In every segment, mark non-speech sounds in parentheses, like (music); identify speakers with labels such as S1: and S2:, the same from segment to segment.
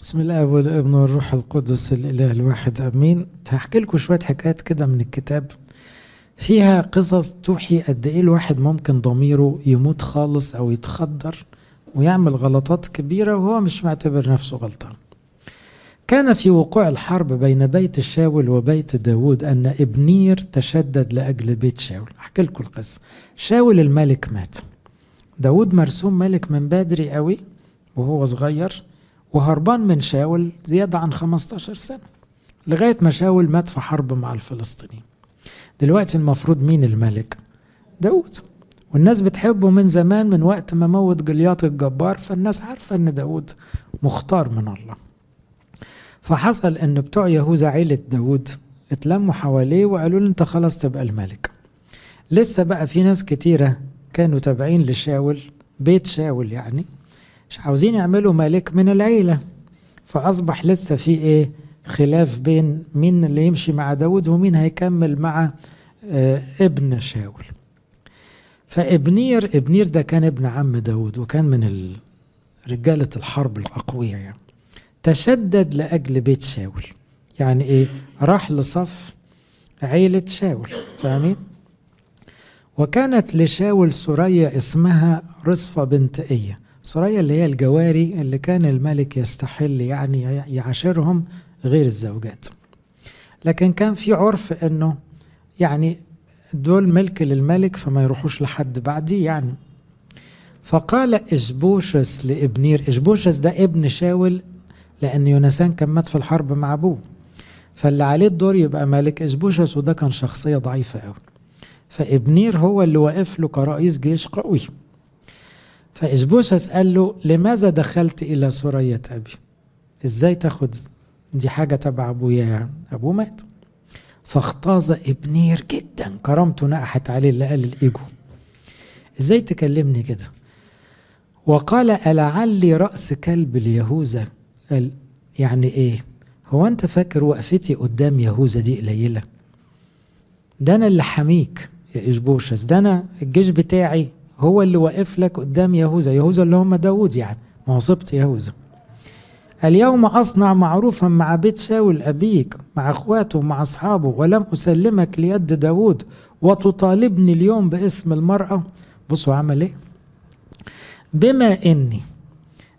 S1: بسم الله والابن والروح القدس الإله الواحد آمين. هحكي لكم شوية حكايات كده من الكتاب. فيها قصص توحي قد إيه الواحد ممكن ضميره يموت خالص أو يتخدر ويعمل غلطات كبيرة وهو مش معتبر نفسه غلطان. كان في وقوع الحرب بين بيت شاول وبيت داود أن إبنير تشدد لأجل بيت شاول. أحكي لكم القصة. شاول الملك مات. داود مرسوم ملك من بدري قوي وهو صغير. وهربان من شاول زيادة عن 15 سنة لغاية ما شاول مات في حرب مع الفلسطينيين. دلوقتي المفروض مين الملك؟ داود والناس بتحبه من زمان من وقت ما موت جلياط الجبار فالناس عارفة إن داود مختار من الله. فحصل إن بتوع يهوذا عيلة داود اتلموا حواليه وقالوا له أنت خلاص تبقى الملك. لسه بقى في ناس كتيرة كانوا تابعين لشاول بيت شاول يعني. مش عاوزين يعملوا ملك من العيلة. فأصبح لسه في إيه؟ خلاف بين مين اللي يمشي مع داود ومين هيكمل مع آه ابن شاول. فإبنير إبنير ده كان ابن عم داود وكان من رجالة الحرب الأقوياء يعني. تشدد لأجل بيت شاول. يعني إيه؟ راح لصف عيلة شاول. فاهمين؟ وكانت لشاول سرية اسمها رصفة بنت إية. سرية اللي هي الجواري اللي كان الملك يستحل يعني يعاشرهم غير الزوجات. لكن كان في عرف إنه يعني دول ملك للملك فما يروحوش لحد بعدي يعني. فقال إشبوشس لإبنير إشبوشس ده ابن شاول لأن يونسان كان مات في الحرب مع أبوه. فاللي عليه الدور يبقى ملك إشبوشس وده كان شخصية ضعيفة قوي فإبنير هو اللي واقف له كرئيس جيش قوي. فإشبوشس قال له لماذا دخلت إلى سرية أبي إزاي تاخد دي حاجة تبع أبويا يعني؟ أبوه مات. فاختاظ ابنير جدا كرامته نقحت عليه اللي قال الإيجو. إزاي تكلمني كده؟ وقال ألعلي رأس كلب ليهوذا قال يعني إيه؟ هو أنت فاكر وقفتي قدام يهوذا دي قليلة؟ ده أنا اللي حميك يا إشبوشس ده أنا الجيش بتاعي هو اللي واقف لك قدام يهوذا. يهوذا اللي هم داود يعني ما هو سبط يهوذا. اليوم أصنع معروفا مع بيت شاول أبيك مع أخواته مع أصحابه ولم أسلمك ليد داود وتطالبني اليوم باسم المرأة. بصوا عمل إيه؟ بما إني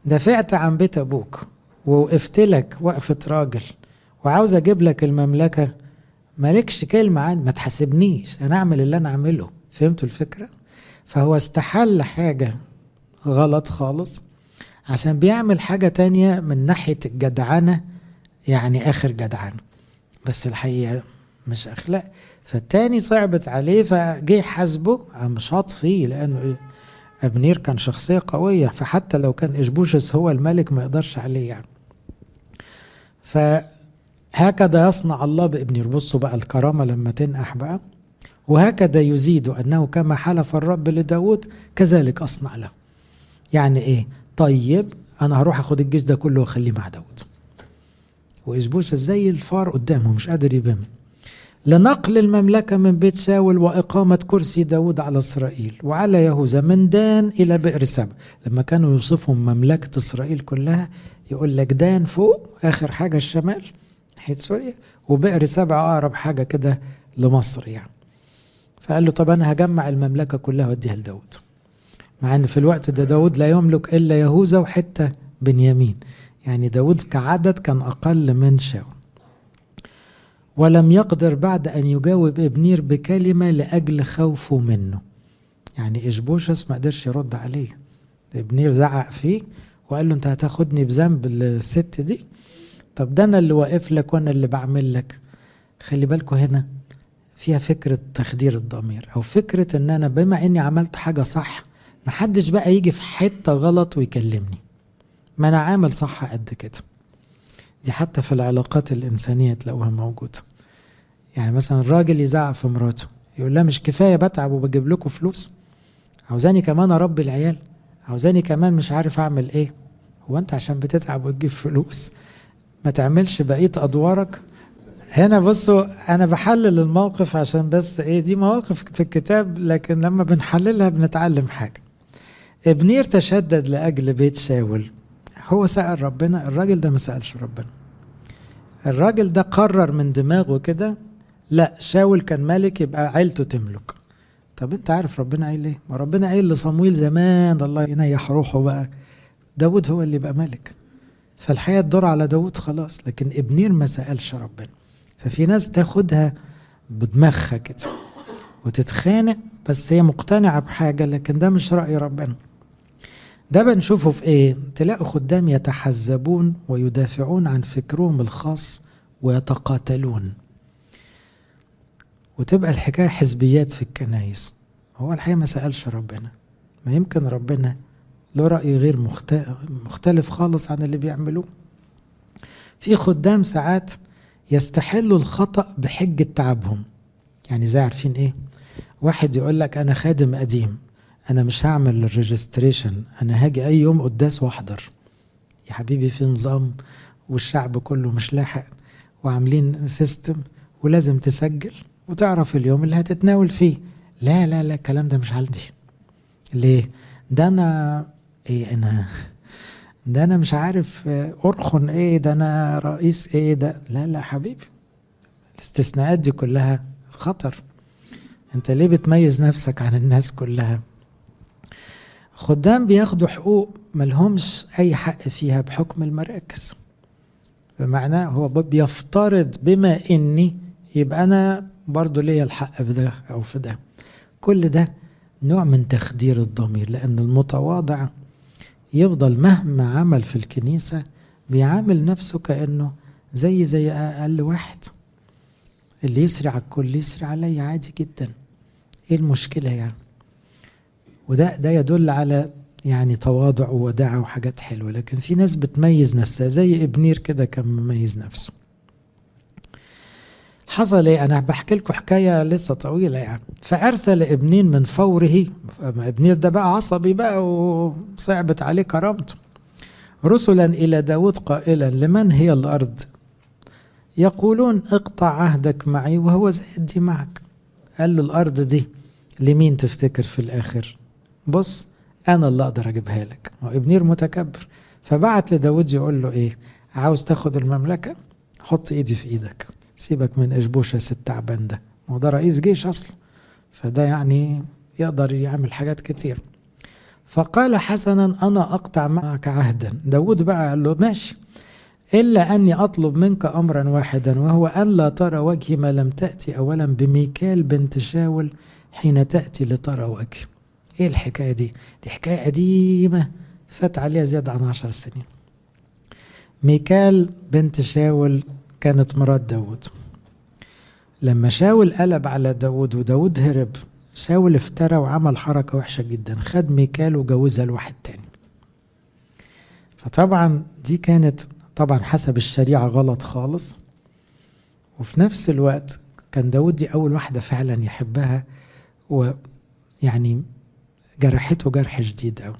S1: دافعت عن بيت أبوك ووقفت لك وقفة راجل وعاوز أجيب لك المملكة مالكش كلمة عن ما تحاسبنيش أنا أعمل اللي أنا أعمله. فهمتوا الفكرة؟ فهو استحل حاجة غلط خالص عشان بيعمل حاجة تانية من ناحية الجدعنة يعني آخر جدعنة. بس الحقيقة مش أخلاق. فالتاني صعبت عليه فجه يحاسبه شاط فيه لأنه أبنير كان شخصية قوية فحتى لو كان إشبوشس هو الملك ما يقدرش عليه يعني. فهكذا يصنع الله بإبنير. بصوا بقى الكرامة لما تنقح بقى. وهكذا يزيد أنه كما حلف الرب لداود كذلك أصنع له. يعني إيه؟ طيب أنا هروح أخد الجيش ده كله وأخليه مع داود. وإشبوشة زي الفار قدامه مش قادر يبم لنقل المملكة من بيت شاول وإقامة كرسي داود على إسرائيل وعلى يهوذا من دان إلى بئر سبع. لما كانوا يوصفهم مملكة إسرائيل كلها يقول لك دان فوق آخر حاجة الشمال ناحية سوريا وبئر سبع أقرب حاجة كده لمصر يعني. فقال له طب أنا هجمع المملكة كلها وأديها لداود. مع إن في الوقت ده داود لا يملك إلا يهوذا وحتة بنيامين. يعني داود كعدد كان أقل من شاول. ولم يقدر بعد أن يجاوب إبنير بكلمة لأجل خوفه منه. يعني اشبوشس ما قدرش يرد عليه. إبنير زعق فيه وقال له أنت هتاخدني بذنب الست دي؟ طب ده أنا اللي واقف لك وأنا اللي بعمل لك. خلي بالكوا هنا فيها فكرة تخدير الضمير أو فكرة إن أنا بما إني عملت حاجة صح محدش بقى يجي في حتة غلط ويكلمني. ما أنا عامل صح قد كده. دي حتى في العلاقات الإنسانية تلاقوها موجودة. يعني مثلا الراجل يزعق في مراته يقول لها مش كفاية بتعب وبجيب لكم فلوس؟ عاوزاني كمان أربي العيال؟ عاوزاني كمان مش عارف أعمل إيه؟ هو أنت عشان بتتعب وتجيب فلوس ما تعملش بقية أدوارك هنا بصوا أنا بحلل الموقف عشان بس إيه دي مواقف في الكتاب لكن لما بنحللها بنتعلم حاجة. ابنير تشدد لأجل بيت شاول هو سأل ربنا الراجل ده ما سألش ربنا. الراجل ده قرر من دماغه كده لا شاول كان ملك يبقى عيلته تملك. طب أنت عارف ربنا قايل إيه؟ ما ربنا قايل لصمويل زمان الله ينيح روحه بقى. داود هو اللي يبقى ملك. فالحياة تدور على داود خلاص لكن ابنير ما سألش ربنا. ففي ناس تاخدها بدماغها كده وتتخانق بس هي مقتنعة بحاجة لكن ده مش رأي ربنا. ده بنشوفه في إيه؟ تلاقوا خدام يتحزبون ويدافعون عن فكرهم الخاص ويتقاتلون. وتبقى الحكاية حزبيات في الكنايس هو الحقيقة ما سألش ربنا. ما يمكن ربنا له رأي غير مختلف خالص عن اللي بيعملوه. في خدام ساعات يستحلوا الخطأ بحجة تعبهم يعني زي عارفين إيه؟ واحد يقول لك أنا خادم قديم أنا مش هعمل ال registration أنا هاجي أي يوم قداس وأحضر. يا حبيبي في نظام والشعب كله مش لاحق وعاملين system ولازم تسجل وتعرف اليوم اللي هتتناول فيه. لا لا لا الكلام ده مش عندي. ليه؟ ده أنا إيه أنا ده أنا مش عارف أرخن إيه ده أنا رئيس إيه ده لا لا حبيبي الاستثناءات دي كلها خطر. أنت ليه بتميز نفسك عن الناس كلها؟ خدام بياخدوا حقوق ملهمش أي حق فيها بحكم المراكز. بمعنى هو بيفترض بما إني يبقى أنا برضو ليا الحق في ده أو في ده. كل ده نوع من تخدير الضمير لأن المتواضع يفضل مهما عمل في الكنيسة بيعامل نفسه كأنه زي زي أقل واحد. اللي يسري على الكل يسري علي عادي جدا. إيه المشكلة يعني؟ وده ده يدل على يعني تواضع ووداعة وحاجات حلوة. لكن في ناس بتميز نفسها زي إبنير كده كان مميز نفسه. حصل إيه؟ أنا بحكي لكم حكاية لسه طويلة يعني. فأرسل ابنين من فوره ابنير ده بقى عصبي بقى وصعبت عليه كرامته. رسلا إلى داود قائلا لمن هي الأرض؟ يقولون اقطع عهدك معي وهو زيدي معك قال له الأرض دي لمين تفتكر في الآخر؟ بص أنا اللي أقدر أجيبها لك. ابنير متكبر. فبعت لداود يقول له إيه؟ عاوز تاخد المملكة؟ حط إيدي في إيدك. سيبك من اشبوشس التعبان ده. ما ده رئيس جيش أصلا. فده يعني يقدر يعمل حاجات كتير. فقال حسنا أنا أقطع معك عهدا. داود بقى قال له ماشي. إلا أني أطلب منك أمرا واحدا وهو أن لا ترى وجهي ما لم تأتي اولا بميكال بنت شاول حين تأتي لترى وجهي. إيه الحكاية دي؟ دي حكاية قديمة فات عليها زيادة عن عشر سنين. ميكال بنت شاول كانت مرات داود لما شاول قلب على داود وداود هرب شاول افترى وعمل حركة وحشة جدا خد ميكال وجوزها لواحد تاني. فطبعا دي كانت طبعا حسب الشريعة غلط خالص. وفي نفس الوقت كان داود دي أول واحدة فعلا يحبها ويعني جرحته جرح شديد أوي.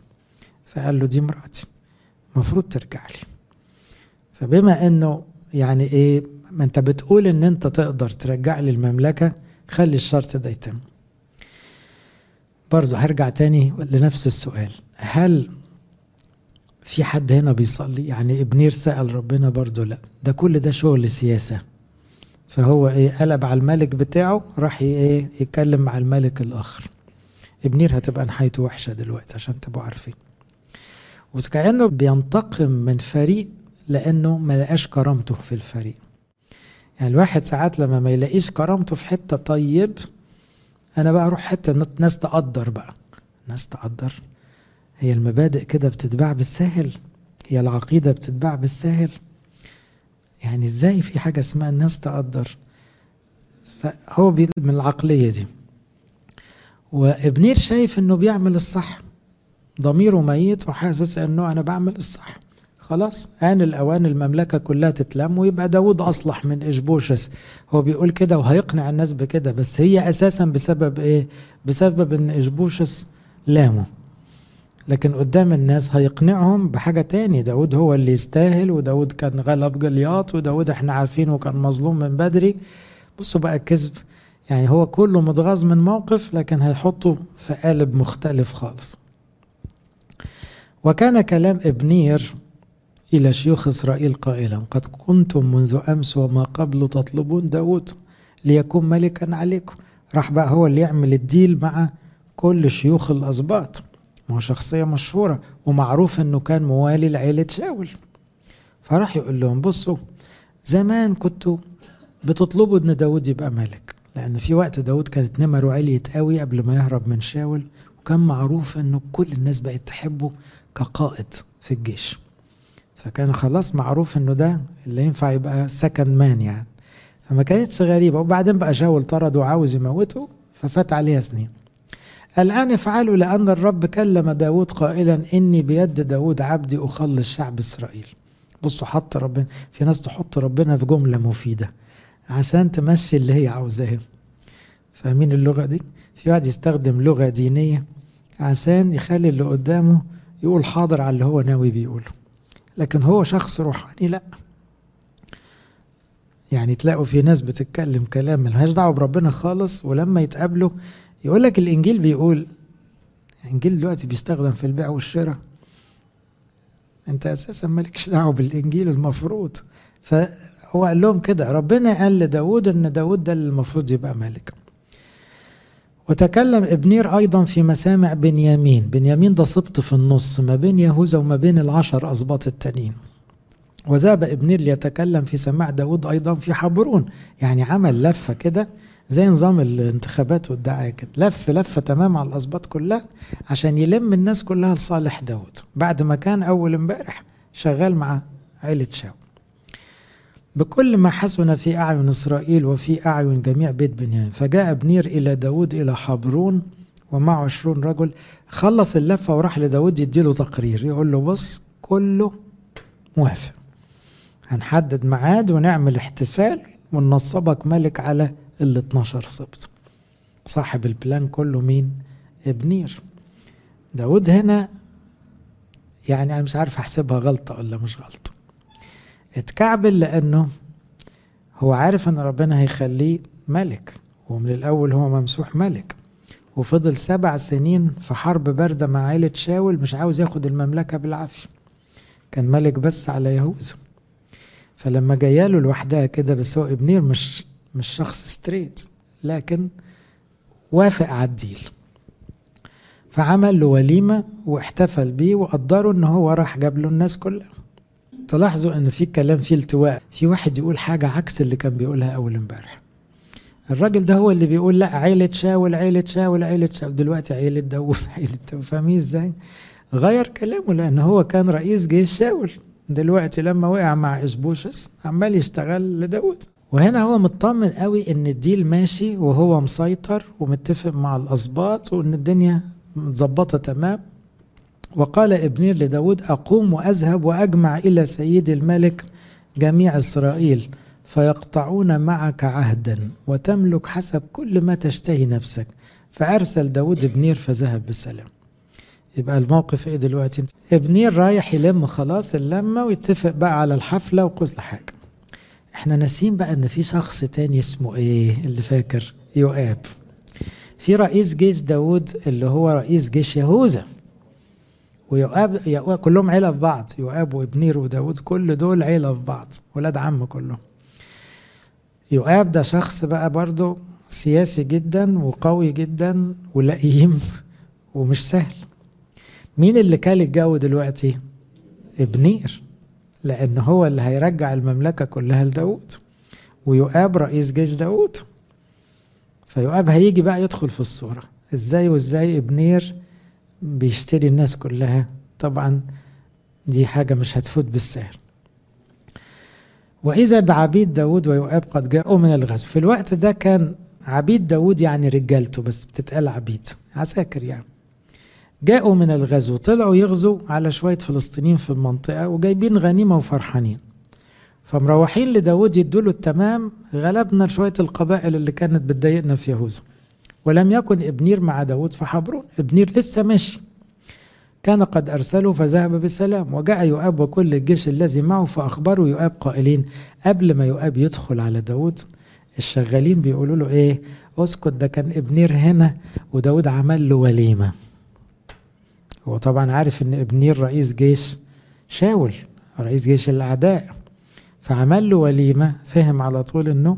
S1: فقال له دي مراتي المفروض ترجع لي. فبما إنه يعني إيه ما أنت بتقول إن أنت تقدر ترجع لي المملكة خلي الشرط ده يتم. برضو هرجع تاني لنفس السؤال. هل في حد هنا بيصلي؟ يعني ابنير سأل ربنا برضو لا. ده كل ده شغل سياسة. فهو إيه قلب على الملك بتاعه راح إيه يتكلم مع الملك الآخر. ابنير هتبقى نهايته وحشة دلوقتي عشان تبقوا عارفين. وكأنه بينتقم من فريق لأنه ما لقاش كرامته في الفريق. يعني الواحد ساعات لما ما يلاقيش كرامته في حتة طيب أنا بقى أروح حتة ناس تقدر بقى. ناس تقدر. هي المبادئ كده بتتباع بالساهل. هي العقيدة بتتباع بالساهل. يعني إزاي في حاجة اسمها الناس تقدر؟ فهو من العقلية دي. وابنير شايف إنه بيعمل الصح. ضميره ميت وحاسس إنه أنا بعمل الصح. خلاص آن الأوان المملكة كلها تتلم ويبقى داود أصلح من إشبوشس هو بيقول كده وهيقنع الناس بكده بس هي أساسا بسبب إيه؟ بسبب إن إشبوشس لامه لكن قدام الناس هيقنعهم بحاجة تاني. داود هو اللي يستاهل وداود كان غلب جلياط وداود إحنا عارفينه كان مظلوم من بدري. بصوا بقى الكذب. يعني هو كله متغاظ من موقف لكن هيحطه في قالب مختلف خالص. وكان كلام إبنير إلى شيوخ إسرائيل قائلا قد كنتم منذ أمس وما قبل تطلبون داود ليكون ملكا عليكم. راح بقى هو اللي يعمل الديل مع كل شيوخ الأسباط ما هو شخصية مشهورة ومعروف أنه كان موالي لعيلة شاول. فراح يقول لهم بصوا زمان كنتوا بتطلبوا إن داود يبقى ملك لأن في وقت داود كانت نمره عليت قوي قبل ما يهرب من شاول وكان معروف إنه كل الناس بقت تحبه كقائد في الجيش. فكان خلاص معروف إنه ده اللي ينفع يبقى سكند مان يعني. فما كانتش غريبة. وبعدين بقى شاول طرده وعاوز يموته ففات عليها سنين. الآن افعلوا لأن الرب كلم داود قائلا إني بيد داود عبدي أخلص شعب إسرائيل. بصوا حط ربنا في ناس تحط ربنا في جملة مفيدة. عشان تمشي اللي هي عاوزاه فاهمين اللغة دي؟ في واحد يستخدم لغة دينية عشان يخلي اللي قدامه يقول حاضر على اللي هو ناوي بيقوله. لكن هو شخص روحاني لا. يعني تلاقوا في ناس بتتكلم كلام ملهاش دعوة بربنا خالص ولما يتقابلوا يقول لك الإنجيل بيقول الإنجيل دلوقتي بيستخدم في البيع والشراء. أنت أساسا مالكش دعوة بالإنجيل المفروض. فهو قال لهم كده ربنا قال لداود إن داود ده اللي المفروض يبقى ملك وتكلم إبنير أيضا في مسامع بنيامين. بنيامين ده سبط في النص ما بين يهوذا وما بين العشر أسباط التانيين. وذهب إبنير ليتكلم في سماع داود أيضا في حبرون. يعني عمل لفة كده زي نظام الانتخابات والدعاية كده. لف لفة تمام على الأسباط كلها عشان يلم الناس كلها لصالح داود. بعد ما كان أول امبارح شغال مع عيلة شاول بكل ما حسن في أعين إسرائيل وفي أعين جميع بيت بنيامين. فجاء ابنير إلى داود إلى حبرون ومعه عشرون رجل خلص اللفة وراح لداود يديله تقرير يقول له بص كله موافق. هنحدد ميعاد ونعمل احتفال وننصبك ملك على ال 12 سبط صاحب البلان كله مين؟ ابنير. داود هنا يعني أنا مش عارف أحسبها غلطة ولا مش غلطة. اتكعبل لأنه هو عارف أن ربنا هيخليه ملك ومن الأول هو ممسوح ملك. وفضل سبع سنين في حرب باردة مع عائلة شاول مش عاوز ياخد المملكة بالعافية. كان ملك بس على يهوذا. فلما جاياله لوحدها كده بس هو ابنير مش مش شخص ستريت لكن وافق على الديل. فعمل له وليمة واحتفل بيه وقدروا إن هو راح جاب له الناس كلها. تلاحظوا إن في كلام فيه التواء في واحد يقول حاجة عكس اللي كان بيقولها أول امبارح. الراجل ده هو اللي بيقول لأ عيلة شاول عيلة شاول عيلة شاول. دلوقتي عيلة داوود (laughs) عيلة داوود فاهمين إزاي؟ غير كلامه لأن هو كان رئيس جيش شاول. دلوقتي لما وقع مع إسبوشس عمال يشتغل لداود وهنا هو مطمن قوي إن الديل ماشي وهو مسيطر ومتفق مع الأسباط وإن الدنيا متظبطة تمام. وقال ابنير لداود أقوم وأذهب وأجمع إلى سيد الملك جميع إسرائيل فيقطعون معك عهدا وتملك حسب كل ما تشتهي نفسك. فأرسل داود ابنير فذهب بسلام. يبقى الموقف إيه دلوقتي؟ ابنير رايح يلم خلاص اللمة ويتفق بقى على الحفلة وكل حاجة. إحنا ناسيين بقى إن في شخص تاني اسمه إيه اللي فاكر؟ يؤاب في رئيس جيش داود اللي هو رئيس جيش يهوذا. ويؤاب يؤاب كلهم عيلة في بعض يؤاب وابنير وداود كل دول عيلة في بعض ولاد عم كلهم. يؤاب ده شخص بقى برضه سياسي جدا وقوي جدا ولئيم (laughs) ومش سهل. مين اللي كال الجو دلوقتي؟ ابنير لأن هو اللي هيرجع المملكة كلها لداود. ويؤاب رئيس جيش داود. فيؤاب هيجي بقى يدخل في الصورة. إزاي وإزاي ابنير بيشتري الناس كلها. طبعا دي حاجة مش هتفوت بالسهل وإذا بعبيد داود ويؤاب قد جاءوا من الغزو. في الوقت ده كان عبيد داود يعني رجالته بس بتتقال عبيد عساكر يعني. جاءوا من الغزو طلعوا يغزوا على شوية فلسطينيين في المنطقة وجايبين غنيمة وفرحانين. فمروحين لداود يدوا له التمام غلبنا شوية القبائل اللي كانت بتضايقنا في يهوذا. ولم يكن إبنير مع داود في حبرون إبنير لسه ماشي. كان قد أرسله فذهب بسلام وجاء يؤاب وكل الجيش الذي معه فأخبروا يؤاب قائلين قبل ما يؤاب يدخل على داود. الشغالين بيقولوا له إيه؟ أسكت ده كان إبنير هنا. وداود عمل له وليمة. هو طبعا عارف إن إبنير رئيس جيش شاول رئيس جيش الأعداء. فعمل له وليمة. فهم على طول إنه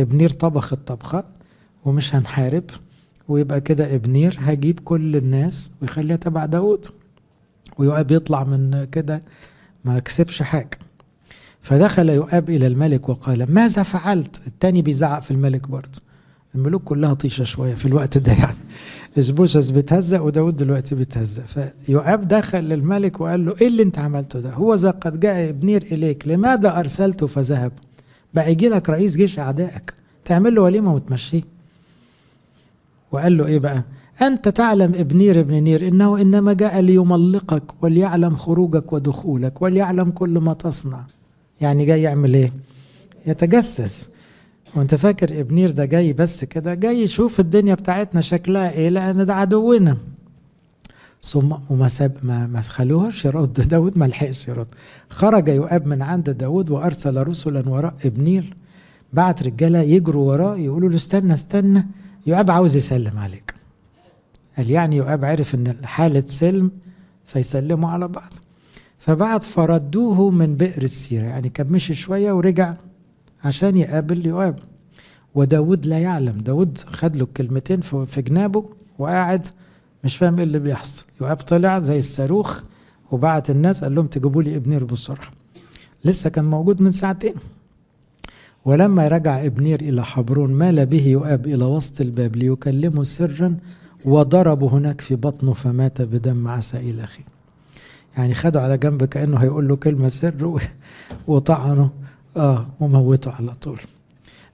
S1: إبنير طبخ الطبخة. ومش هنحارب ويبقى كده إبنير هجيب كل الناس ويخليها تبع داود ويؤاب يطلع من كده ما كسبش حاجة. فدخل يؤاب إلى الملك وقال ماذا فعلت؟ التاني بيزعق في الملك برضه. الملوك كلها طيشة شوية في الوقت ده يعني. إسبوشس بيتهزق وداود دلوقتي بيتهزق فيؤاب دخل للملك وقال له إيه اللي أنت عملته ده؟ هو ذا قد جاء إبنير إليك لماذا أرسلته فذهب؟ بقى يجي لك رئيس جيش أعدائك تعمل له وليمة وتمشيه. وقال له إيه بقى؟ أنت تعلم ابنير ابن نير إنه إنما جاء ليملقك وليعلم خروجك ودخولك وليعلم كل ما تصنع. يعني جاي يعمل إيه؟ يتجسس. وأنت فاكر ابنير ده جاي بس كده جاي يشوف الدنيا بتاعتنا شكلها إيه؟ لأن ده عدونا. ثم وما ساب ما ما خلوهاش يرد. (laughs) داود ما لحقش يرد. خرج يؤاب من عند داود وأرسل رسلا وراء ابنير بعت رجالة يجروا وراه يقولوا له استنى استنى. يؤاب عاوز يسلم عليك. قال يعني يؤاب عرف إن حالة سلم فيسلموا على بعض. فبعت فردوه من بئر السيرة يعني كان مشي شوية ورجع عشان يقابل يؤاب وداود لا يعلم. داود خد له كلمتين في جنابه وقاعد مش فاهم إيه اللي بيحصل. يؤاب طلع زي الصاروخ وبعت الناس قال لهم تجيبوا لي ابنير بسرعة لسه كان موجود من ساعتين. ولما رجع إبنير إلى حبرون مال به يؤاب إلى وسط الباب ليكلمه سرا وضربه هناك في بطنه فمات بدم عسائل أخيه. يعني خده على جنب كأنه هيقول له كلمة سر وطعنه آه وموته على طول.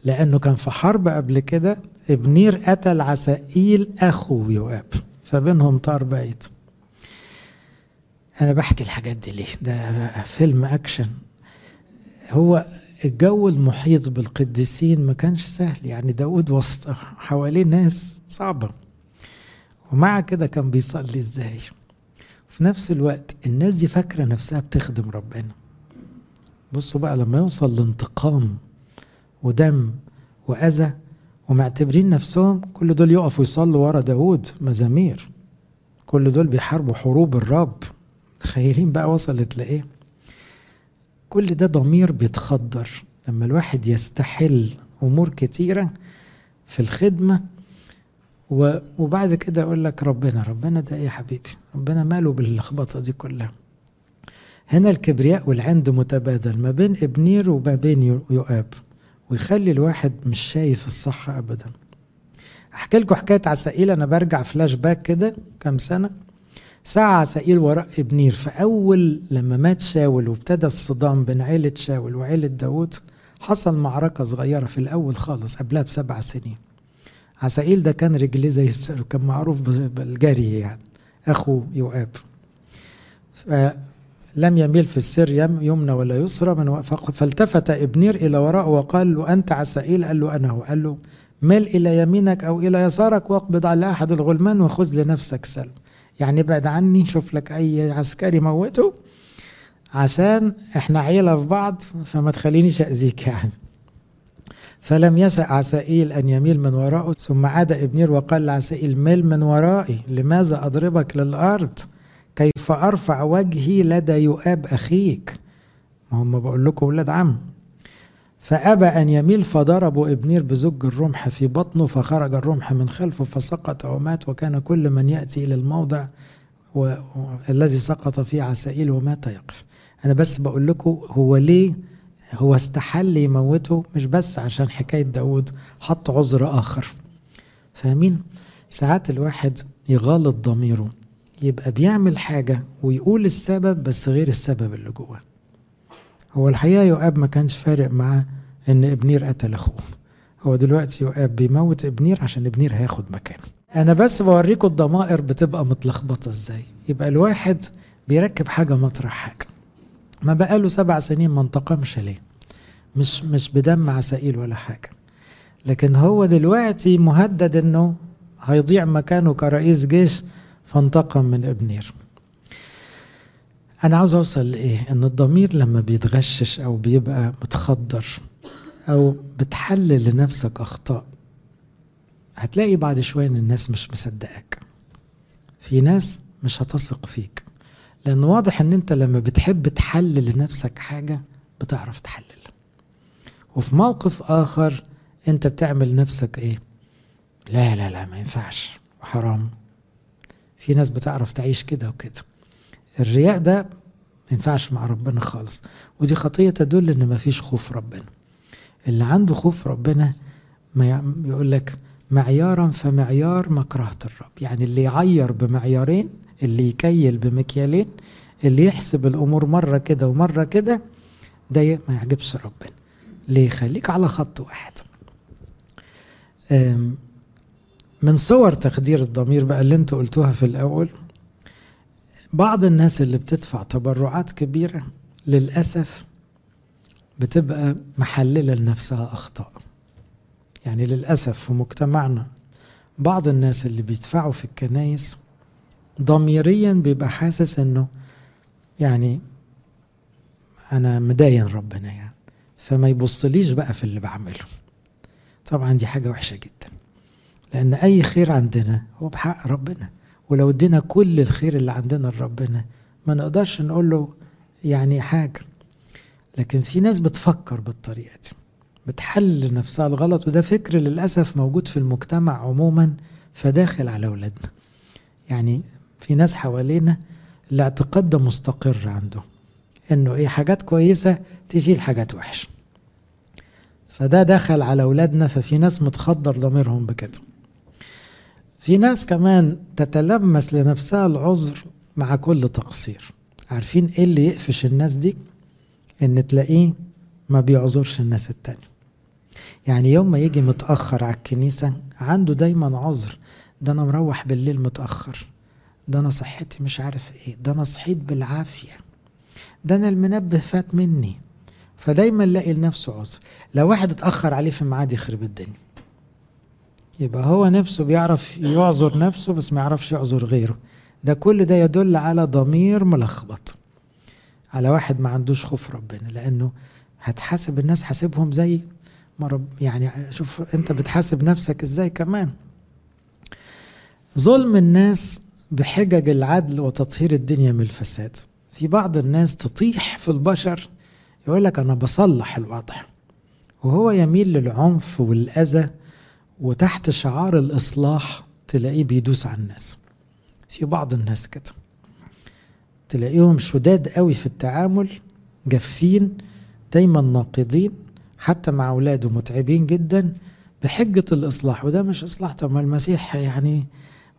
S1: لأنه كان في حرب قبل كده إبنير قتل عسائيل اخو يؤاب فبينهم طار بعيد. أنا بحكي الحاجات دي ليه؟ ده فيلم أكشن. هو الجو المحيط بالقديسين ما كانش سهل. يعني داود وسط حواليه ناس صعبة. ومع كده كان بيصلي إزاي؟ في نفس الوقت الناس دي فاكرة نفسها بتخدم ربنا. بصوا بقى لما يوصل لانتقام ودم وأذى ومعتبرين نفسهم كل دول يقفوا يصلوا ورا داود مزامير. كل دول بيحاربوا حروب الرب. تخيلين بقى وصلت لإيه؟ كل ده ضمير بيتخدر. لما الواحد يستحل أمور كتيرة في الخدمة وبعد كده يقول لك ربنا ربنا ده إيه يا حبيبي؟ ربنا ماله باللخبطة دي كلها؟ هنا الكبرياء والعند متبادل ما بين إبنير وما بين يؤاب ويخلي الواحد مش شايف الصح ابدا. أحكي لكم حكاية عسائيل أنا برجع فلاش باك كده كام سنة. ساعة عسائيل وراء ابنير فأول لما مات شاول وابتدى الصدام بين عيلة شاول وعيلة داود حصل معركة صغيرة في الأول خالص قبلها بسبع سنين. عسائيل ده كان رجليه زي السهم كان معروف بالجري يعني. أخو يؤاب لم يميل في السير يمنى ولا يسرى من فالتفت ابنير إلى وراءه وقال له أنت عسائيل قال له أنا هو. قال له مل إلى يمينك أو إلى يسارك واقبض على أحد الغلمان وخذ لنفسك سلم يعني ابعد عني شوف لك أي عسكري موته عشان إحنا عيلة في بعض فما تخلينيش أذيك يعني. فلم يسع عسائيل أن يميل من وراءه ثم عاد ابنير وقال لعسائيل مل من ورائي لماذا أضربك للأرض؟ كيف أرفع وجهي لدى يؤاب أخيك؟ ما هم بقول لكم ولاد عم. فأبى أن يميل فضربوا إبنير بزج الرمح في بطنه فخرج الرمح من خلفه فسقط ومات وكان كل من يأتي إلى الموضع الذي سقط فيه عسائيل ومات يقف. أنا بس بقول لكم هو ليه؟ هو استحل يموته مش بس عشان حكاية داود حط عذر آخر. فاهمين؟ ساعات الواحد يغالط ضميره يبقى بيعمل حاجة ويقول السبب بس غير السبب اللي جواه. هو الحقيقة يؤاب ما كانش فارق معاه إن إبنير قتل أخوه. هو دلوقتي يؤاب بيموت إبنير عشان إبنير هياخد مكانه. أنا بس بوريكم الضمائر بتبقى متلخبطة إزاي. يبقى الواحد بيركب حاجة مطرح حاجة. ما بقاله سبع سنين ما انتقمش ليه؟ مش مش بدم عسائيل ولا حاجة. لكن هو دلوقتي مهدد إنه هيضيع مكانه كرئيس جيش فانتقم من إبنير. أنا عاوز أوصل لإيه؟ إن الضمير لما بيتغشش أو بيبقى متخدر أو بتحلل لنفسك أخطاء هتلاقي بعد شوية إن الناس مش مصدقاك. في ناس مش هتثق فيك. لأن واضح إن أنت لما بتحب تحلل لنفسك حاجة بتعرف تحلل. وفي موقف آخر أنت بتعمل نفسك إيه؟ لا لا لا ما ينفعش حرام. في ناس بتعرف تعيش كده وكده. الرياء ده ما ينفعش مع ربنا خالص. ودي خطية تدل إن ما فيش خوف ربنا. اللي عنده خوف ربنا ما يقول لك معيارا فمعيار مكرهة الرب. يعني اللي يعير بمعيارين اللي يكيل بمكيالين اللي يحسب الأمور مرة كده ومرة كده ده ما يعجبش ربنا. ليه؟ خليك على خط واحد. من صور تخدير الضمير بقى اللي أنتوا قلتوها في الأول بعض الناس اللي بتدفع تبرعات كبيرة للأسف بتبقى محللة لنفسها أخطاء. يعني للأسف في مجتمعنا بعض الناس اللي بيدفعوا في الكنايس ضميريا بيبقى حاسس إنه يعني أنا مداين ربنا يعني فما يبصليش بقى في اللي بعمله. طبعا دي حاجة وحشة جدا لأن أي خير عندنا هو بحق ربنا. ولو ادينا كل الخير اللي عندنا لربنا ما نقدرش نقول له يعني حاجة. لكن في ناس بتفكر بالطريقة دي بتحلل نفسها الغلط وده فكر للأسف موجود في المجتمع عموما فداخل على أولادنا. يعني في ناس حوالينا الاعتقاد ده مستقر عنده إنه إيه حاجات كويسة تشيل حاجات وحشة. فده دخل على أولادنا ففي ناس متخدر ضميرهم بكده. في ناس كمان تتلمس لنفسها العذر مع كل تقصير. عارفين إيه اللي يقفش الناس دي؟ إن تلاقيه ما بيعذرش الناس التانية. يعني يوم ما يجي متأخر على الكنيسة عنده دايما عذر. ده أنا مروح بالليل متأخر. ده أنا صحتي مش عارف إيه. ده أنا صحيت بالعافية. ده أنا المنبه فات مني. فدايما لاقي لنفسه عذر. لو واحد اتأخر عليه في ميعاد يخرب الدنيا. يبقى هو نفسه بيعرف يعذر نفسه بس ما يعرفش يعذر غيره. ده كل ده يدل على ضمير ملخبط. على واحد ما عندوش خوف ربنا لأنه هتحاسب الناس حاسبهم زي ما رب يعني شوف أنت بتحاسب نفسك إزاي كمان. ظلم الناس بحجج العدل وتطهير الدنيا من الفساد. في بعض الناس تطيح في البشر يقول لك أنا بصلح الوضع. وهو يميل للعنف والأذى وتحت شعار الإصلاح تلاقيه بيدوس على الناس. في بعض الناس كده. تلاقيهم شداد قوي في التعامل جافين دايما ناقضين حتى مع أولاده متعبين جدا بحجة الإصلاح. وده مش إصلاح طب ما المسيح يعني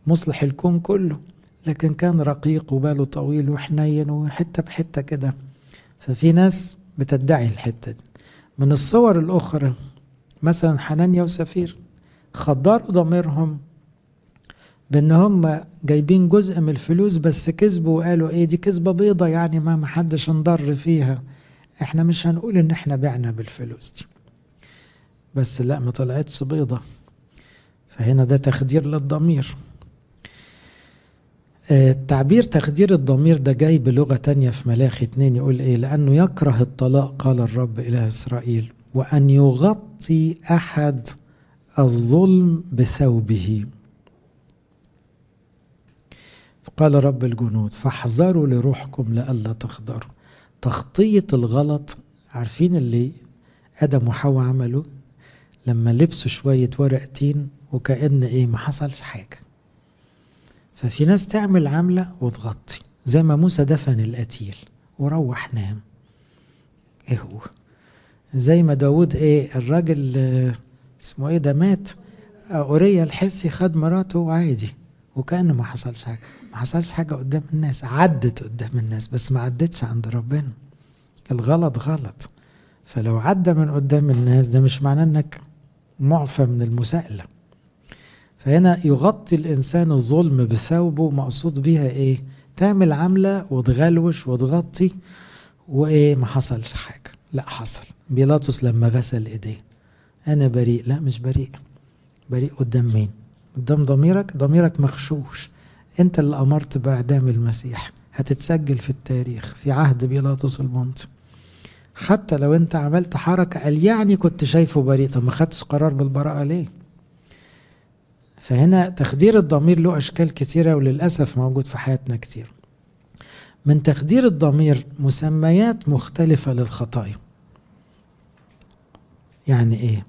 S1: مصلح الكون كله. لكن كان رقيق وباله طويل وحنين وحتة بحتة كده. ففي ناس بتدعي الحتة دي. من الصور الأخرى مثلا حنانيا وسفير خدروا ضميرهم بأن هم جايبين جزء من الفلوس بس كذبوا وقالوا إيه دي كذبه بيضة يعني ما محدش انضر فيها. إحنا مش هنقول إن إحنا بعنا بالفلوس دي. بس لا ما طلعتش بيضة. فهنا ده تخدير للضمير. التعبير تخدير الضمير ده جاي بلغة تانية في ملاخي اتنين يقول إيه؟ لأنه يكره الطلاق قال الرب إله إسرائيل وأن يغطي أحد الظلم بثوبه. قال رب الجنود فاحذروا لروحكم لئلا تخضروا تخطية الغلط عارفين اللي آدم وحواء عملوا؟ لما لبسوا شوية ورق تين وكأن إيه ما حصلش حاجة. ففي ناس تعمل عملة وتغطي. زي ما موسى دفن القتيل وروح نام. إيه هو؟ زي ما داود إيه الراجل اسمه إيه ده مات. اوريا الحسي خد مراته عادي وكأنه ما حصلش حاجة. ما حصلش حاجة قدام الناس عدت قدام الناس بس ما عدتش عند ربنا. الغلط غلط. فلو عدى من قدام الناس ده مش معناه إنك معفى من المساءلة. فهنا يغطي الإنسان الظلم بثوبه مقصود بيها إيه؟ تعمل عملة وتغلوش وتغطي وإيه؟ ما حصلش حاجة. لا حصل. بيلاطس لما غسل إيديه. أنا بريء. لا مش بريء. بريء قدام مين؟ قدام ضميرك؟ ضميرك مغشوش أنت اللي أمرت بإعدام المسيح. هتتسجل في التاريخ في عهد بيلاطس المنطي حتى لو أنت عملت حركة قال يعني كنت شايفه بريء. طب ما خدتش قرار بالبراءة ليه؟ فهنا تخدير الضمير له أشكال كثيرة وللأسف موجود في حياتنا كتير من تخدير الضمير مسميات مختلفة للخطايا. يعني إيه؟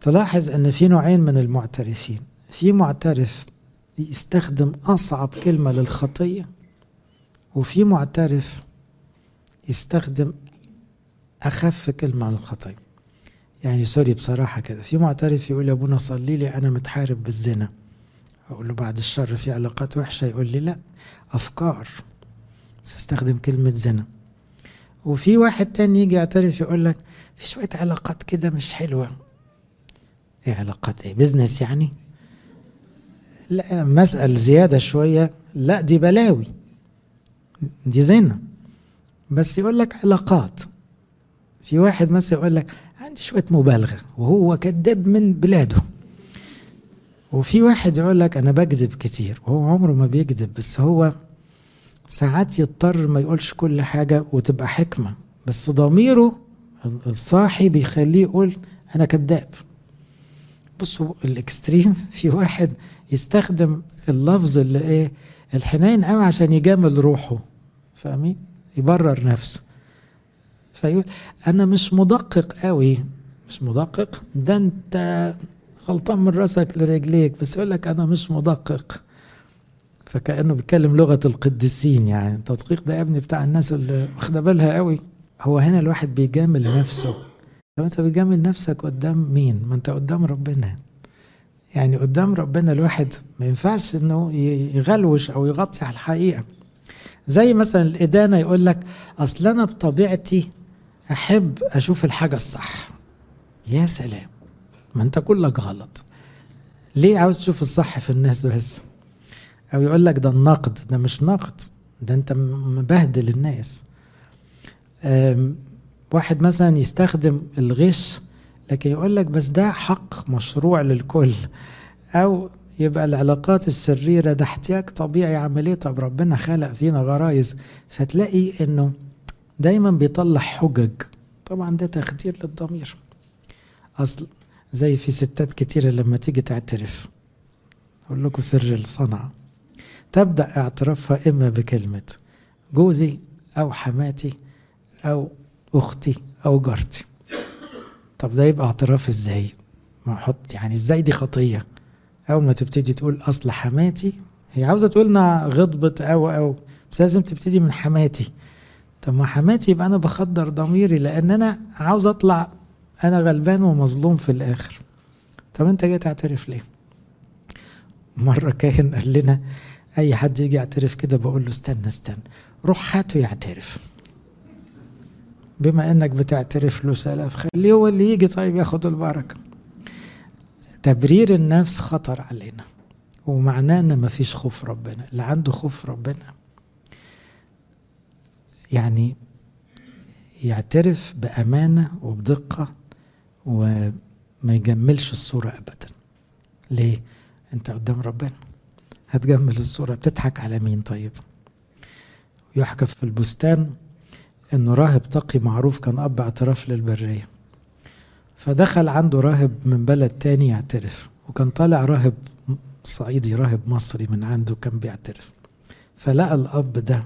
S1: تلاحظ أن في نوعين من المعترفين. في معترف يستخدم أصعب كلمة للخطية وفي معترف يستخدم أخف كلمة للخطية. يعني سوري بصراحة كده. في معترف يقول يا أبونا صلي لي أنا متحارب بالزنا. أقول له بعد الشر في علاقات وحشة يقول لي لا أفكار. بس استخدم كلمة زنا. وفي واحد تاني يجي يعترف يقول لك في شوية علاقات كده مش حلوة. إيه علاقات إيه؟ بزنس يعني؟ لا مسأل زيادة شوية. لا دي بلاوي. دي زنا بس يقول لك علاقات. في واحد مثلا يقول لك عندي شوية مبالغة وهو كذاب من بلاده. وفي واحد يقول لك أنا بكذب كتير وهو عمره ما بيكذب بس هو ساعات يضطر ما يقولش كل حاجة وتبقى حكمة. بس ضميره الصاحي بيخليه يقول أنا كذاب. بصوا الإكستريم (laughs) في واحد يستخدم اللفظ اللي إيه الحنين قوي عشان يجامل روحه فاهمين؟ يبرر نفسه. فيقول أنا مش مدقق قوي. مش مدقق؟ ده أنت غلطان من راسك لرجليك بس يقول لك أنا مش مدقق. فكأنه بيتكلم لغة القديسين يعني. التدقيق ده يا ابني بتاع الناس اللي واخدة بالها قوي. هو هنا الواحد بيجامل نفسه. طب انت بتجامل نفسك قدام مين؟ ما انت قدام ربنا. يعني قدام ربنا الواحد ما ينفعش انه يغلوش أو يغطي على الحقيقة. زي مثلا الإدانة يقول لك أصل أنا بطبيعتي أحب أشوف الحاجة الصح. يا سلام! ما انت كلك غلط. ليه عاوز تشوف الصح في الناس بس؟ أو يقول لك ده النقد ده مش نقد ده انت مبهدل الناس. واحد مثلا يستخدم الغش لكن يقول لك بس ده حق مشروع للكل أو يبقى العلاقات الشريرة ده احتياج طبيعي عملية طب ربنا خلق فينا غرايز فتلاقي إنه دايما بيطلع حجج. طبعا ده تخدير للضمير. أصل زي في ستات كتيرة لما تيجي تعترف. أقول لكم سر الصنعة. تبدأ اعترافها إما بكلمة جوزي أو حماتي أو أختي أو جارتي. طب ده يبقى اعتراف إزاي؟ ما أحط يعني إزاي دي خطية؟ أول ما تبتدي تقول أصل حماتي هي عاوزة تقول لنا غضبت أو أو بس لازم تبتدي من حماتي. طب ما حماتي يبقى أنا بخدر ضميري لأن أنا عاوز أطلع أنا غلبان ومظلوم في الآخر. طب أنت جاي تعترف ليه؟ مرة كاهن قال لنا أي حد يجي يعترف كده بقول له استنى استنى روح هاته يعترف. بما انك بتعترف له سلف خليه هو اللي يجي طيب ياخد البركة. تبرير النفس خطر علينا ومعناه إن مفيش خوف ربنا اللي عنده خوف ربنا يعني يعترف بأمانة وبدقة وما يجملش الصورة ابدا. ليه؟ أنت قدام ربنا. هتجمل الصورة بتضحك على مين طيب؟ يحكى في البستان إنه راهب تقي معروف كان أب اعتراف للبرية. فدخل عنده راهب من بلد تاني يعترف وكان طالع راهب صعيدي راهب مصري من عنده كان بيعترف. فلقى الأب ده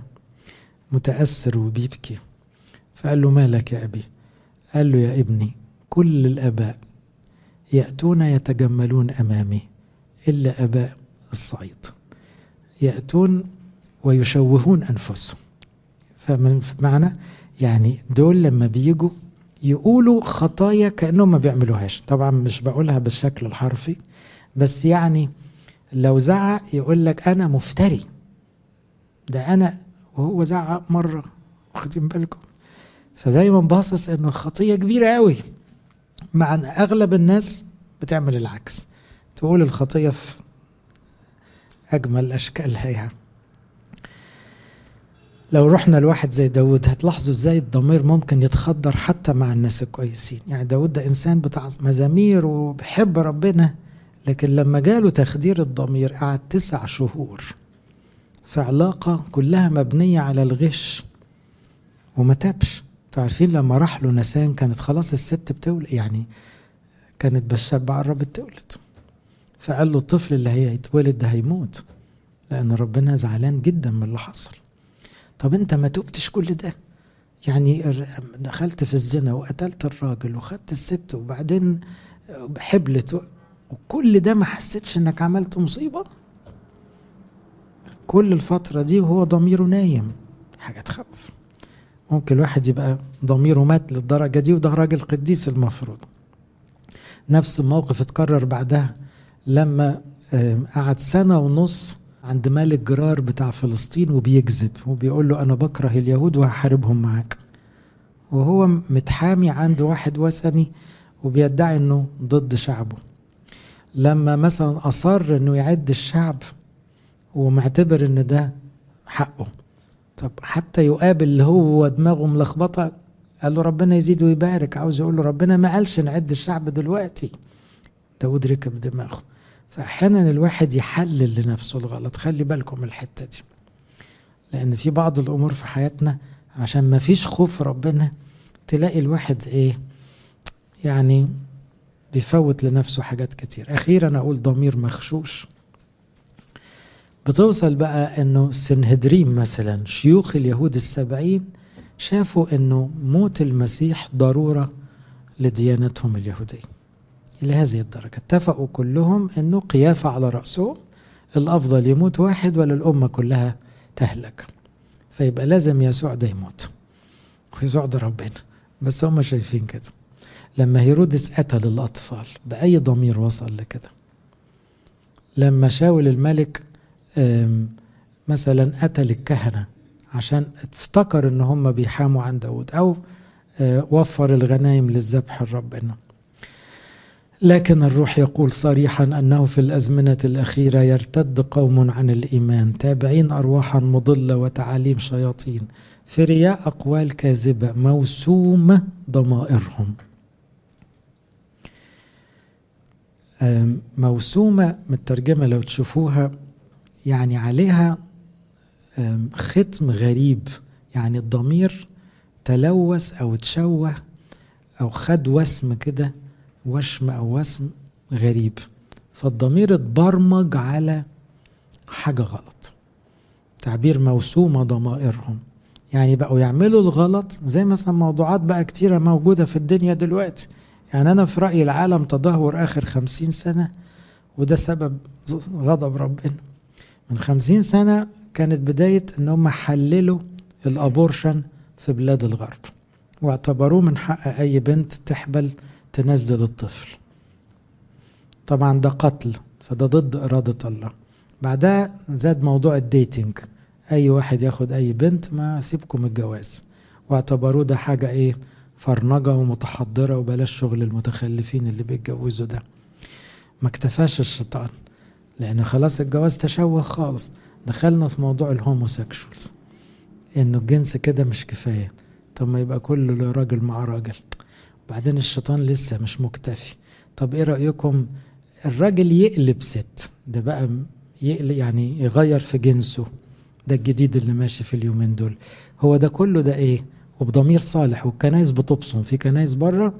S1: متأثر وبيبكي. فقال له مالك يا أبي؟ قال له يا ابني كل الأباء يأتون يتجملون أمامي إلا أباء الصعيد. يأتون ويشوهون أنفسهم. فمن معنى يعني دول لما بيجوا يقولوا خطايا كأنهم ما بيعملوهاش. طبعا مش بقولها بالشكل الحرفي بس يعني لو زعق يقول لك أنا مفتري. ده أنا وهو زعق مرة واخدين بالكم؟ فدايما باصص إنه الخطيه كبيرة قوي مع إن أغلب الناس بتعمل العكس. تقول الخطية في أجمل أشكالها يعني. لو رحنا لواحد زي داود هتلاحظوا إزاي الضمير ممكن يتخدر حتى مع الناس الكويسين. يعني داود ده إنسان بتاع مزامير وبيحب ربنا لكن لما جاله تخدير الضمير قعد تسع شهور. في علاقة كلها مبنية على الغش وما تابش. عارفين لما راح له نسان كانت خلاص الست بتولد يعني كانت بشابة قربت تولد فقال له الطفل اللي هيتولد ده هيموت لأن ربنا زعلان جدا من اللي حصل. طب انت ما تبتش كل ده. يعني دخلت في الزنا وقتلت الراجل وخدت الست وبعدين حبلت وكل ده ما حسيتش انك عملت مصيبة؟ كل الفترة دي وهو ضميره نايم. حاجة تخوف. ممكن الواحد يبقى ضميره مات للدرجة دي وده راجل قديس المفروض. نفس الموقف اتكرر بعدها لما قعد سنة ونص عند ملك جرار بتاع فلسطين وبيكذب وبيقول له أنا بكره اليهود وهحاربهم معاك. وهو متحامي عند واحد وثني وبيدعي إنه ضد شعبه. لما مثلا أصر إنه يعد الشعب ومعتبر إن ده حقه. طب حتى يقابل اللي هو دماغه ملخبطة قال له ربنا يزيد ويبارك. عاوز يقول له ربنا ما قالش نعد الشعب دلوقتي. داود ركب دماغه فأحيانا الواحد يحلل لنفسه الغلط. خلي بالكم الحتة دي. لأن في بعض الأمور في حياتنا عشان ما فيش خوف ربنا تلاقي الواحد إيه يعني بيفوت لنفسه حاجات كتير. أخيرا أقول ضمير مخشوش بتوصل بقى إنه سنهدريم مثلا شيوخ اليهود السبعين شافوا إنه موت المسيح ضرورة لديانتهم اليهودية. إلى هذه الدرجة. اتفقوا كلهم إنه قيافه على راسهم الأفضل يموت واحد ولا الأمة كلها تهلك. فيبقى لازم يسوع ده يموت. ويسوع ده ربنا. بس هم شايفين كده. لما هيرودس قتل الأطفال بأي ضمير وصل لكده. لما شاول الملك مثلا قتل الكهنة عشان افتكر إن هم بيحاموا عن داود أو وفر الغنايم للذبح لربنا لكن الروح يقول صريحا أنه في الأزمنة الأخيرة يرتد قوم عن الإيمان تابعين ارواحا مضلة وتعاليم شياطين. في رياء أقوال كاذبة موسومه ضمائرهم. موسومة مترجمة لو تشوفوها يعني عليها ختم غريب. يعني الضمير تلوث أو تشوه أو خد وسم كده. وشم أو وسم غريب. فالضمير اتبرمج على حاجة غلط. تعبير موسومة ضمائرهم. يعني بقوا يعملوا الغلط زي مثلا موضوعات بقى كتيرة موجودة في الدنيا دلوقتي. يعني أنا في رأيي العالم تدهور آخر خمسين سنة وده سبب غضب ربنا. من خمسين سنة كانت بداية إن هم حللوا ال abortion في بلاد الغرب واعتبروه من حق أي بنت تحبل تنزل الطفل. طبعا ده قتل فده ضد إرادة الله. بعدها زاد موضوع ال dating. أي واحد ياخد أي بنت ما سيبكم من الجواز. واعتبروه ده حاجة إيه؟ فرنجة ومتحضرة وبلاش شغل المتخلفين اللي بيتجوزوا ده. ما اكتفاش الشيطان لأن خلاص الجواز تشوه خالص. دخلنا في موضوع ال homosexuals. إنه الجنس كده مش كفاية. طب ما يبقى كل راجل مع راجل. وبعدين الشيطان لسه مش مكتفي. طب إيه رأيكم؟ الراجل يقلب ست ده بقى يقلب يعني يغير في جنسه. ده الجديد اللي ماشي في اليومين دول. هو ده كله ده إيه؟ وبضمير صالح والكنايس بتبصم. في كنايس بره؟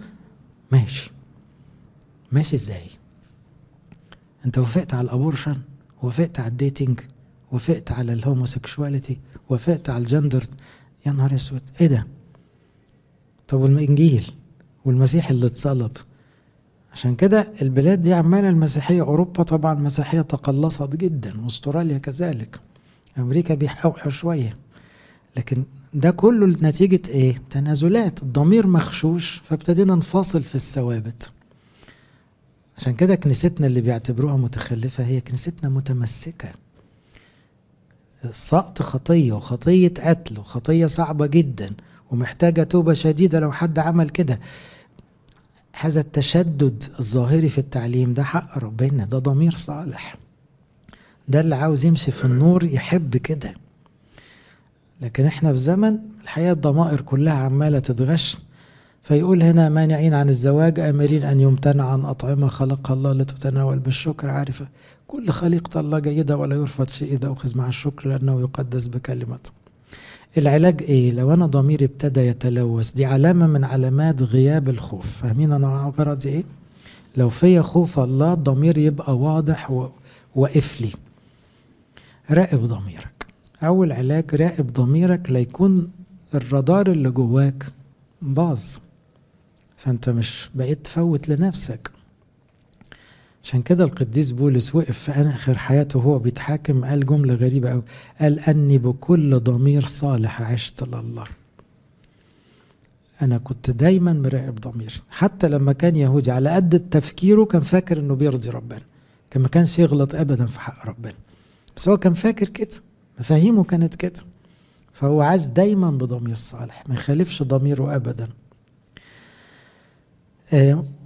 S1: ماشي. ماشي إزاي؟ أنت وافقت على ال abortion وافقت على ال dating وافقت على ال homosexuality وافقت على الجندر. يا نهار أسود! إيه ده؟ طب والانجيل والمسيح اللي اتصلب. عشان كده البلاد دي عمالة المسيحية أوروبا طبعا مسيحية تقلصت جدا وأستراليا كذلك. أمريكا بيحاوحوا شوية. لكن ده كله نتيجة إيه؟ تنازلات. الضمير مخشوش فابتدينا نفاصل في الثوابت. عشان كده كنيستنا اللي بيعتبروها متخلفة هي كنيستنا متمسكة. سقط خطية وخطية قتل وخطية صعبة جدا ومحتاجة توبة شديدة لو حد عمل كده. هذا التشدد الظاهري في التعليم ده حق ربنا ده ضمير صالح. ده اللي عاوز يمشي في النور يحب كده. لكن إحنا في زمن الحقيقة الضمائر كلها عمالة تتغش. فيقول هنا مانعين عن الزواج آمرين أن يمتنع عن أطعمة خلقها الله لتتناول بالشكر. عارفة كل خليقة الله جيدة ولا يرفض شيء إذا أخذ مع الشكر لأنه يقدس بكلمته. العلاج إيه؟ لو أنا ضميري ابتدى يتلوث دي علامة من علامات غياب الخوف. فاهمين أنا غرضي إيه؟ لو فيا خوف الله الضمير يبقى واضح و... وقف لي. راقب ضميرك. أول علاج راقب ضميرك ليكون الرادار اللي جواك باظ. فأنت مش بقيت تفوت لنفسك. عشان كده القديس بولس وقف في آخر حياته وهو بيتحاكم قال جملة غريبة أوي. قال أني بكل ضمير صالح عشت لله. أنا كنت دايما مراقب ضميري حتى لما كان يهودي على قد تفكيره كان فاكر إنه بيرضي ربنا. كان ما كانش يغلط أبدا في حق ربنا. بس هو كان فاكر كده. مفاهيمه كانت كده. فهو عاش دايما بضمير صالح ما يخالفش ضميره أبدا.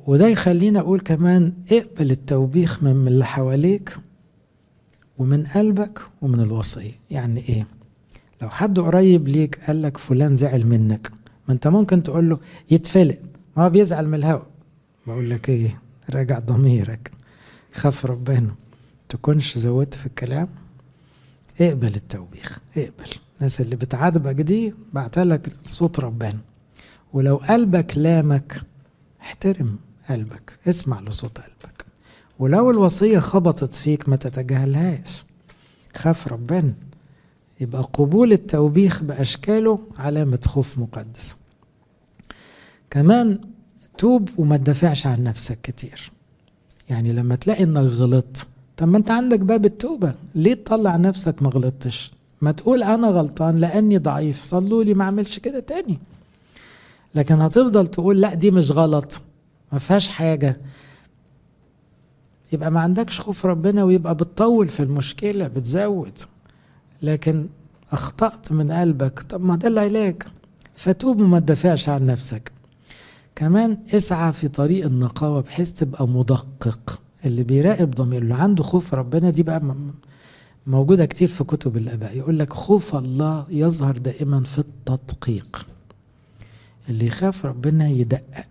S1: وده يخلينا أقول كمان اقبل التوبيخ من اللي حواليك ومن قلبك ومن الوصية يعني إيه؟ لو حد قريب ليك قال لك فلان زعل منك ما أنت ممكن تقول له يتفلق ما هو بيزعل من الهوا. بقول لك إيه؟ راجع ضميرك خاف ربنا. تكونش زودت في الكلام؟ اقبل التوبيخ اقبل. الناس اللي بتعاتبك دي بعتلك صوت ربنا. ولو قلبك لامك احترم قلبك اسمع لصوت قلبك. ولو الوصية خبطت فيك ما تتجاهلهاش. خاف ربنا. يبقى قبول التوبيخ بأشكاله علامة خوف مقدس كمان توب وما تدافعش عن نفسك كتير. يعني لما تلاقي إنك غلطت طب ما أنت عندك باب التوبة. ليه تطلع نفسك ما غلطتش؟ ما تقول أنا غلطان لأني ضعيف. صلوا لي ما أعملش كده تاني. لكن هتفضل تقول لا دي مش غلط ما فيهاش حاجة. يبقى ما عندكش خوف ربنا ويبقى بتطول في المشكلة بتزود. لكن أخطأت من قلبك. طب ما ده العلاج فتوب وما تدافعش عن نفسك. كمان اسعى في طريق النقاوة بحيث تبقى مدقق. اللي بيراقب ضميره اللي عنده خوف ربنا دي بقى موجودة كتير في كتب الآباء. يقول لك خوف الله يظهر دائما في التدقيق. اللي يخاف ربنا يدقق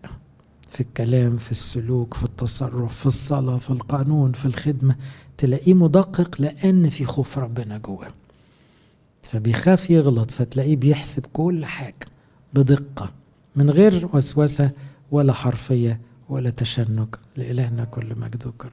S1: في الكلام في السلوك في التصرف في الصلاة في القانون في الخدمة تلاقيه مدقق لأن في خوف ربنا جواه. فبيخاف يغلط فتلاقيه بيحسب كل حاجة بدقة من غير وسوسة ولا حرفية ولا تشنج لإلهنا كل مجد وكرم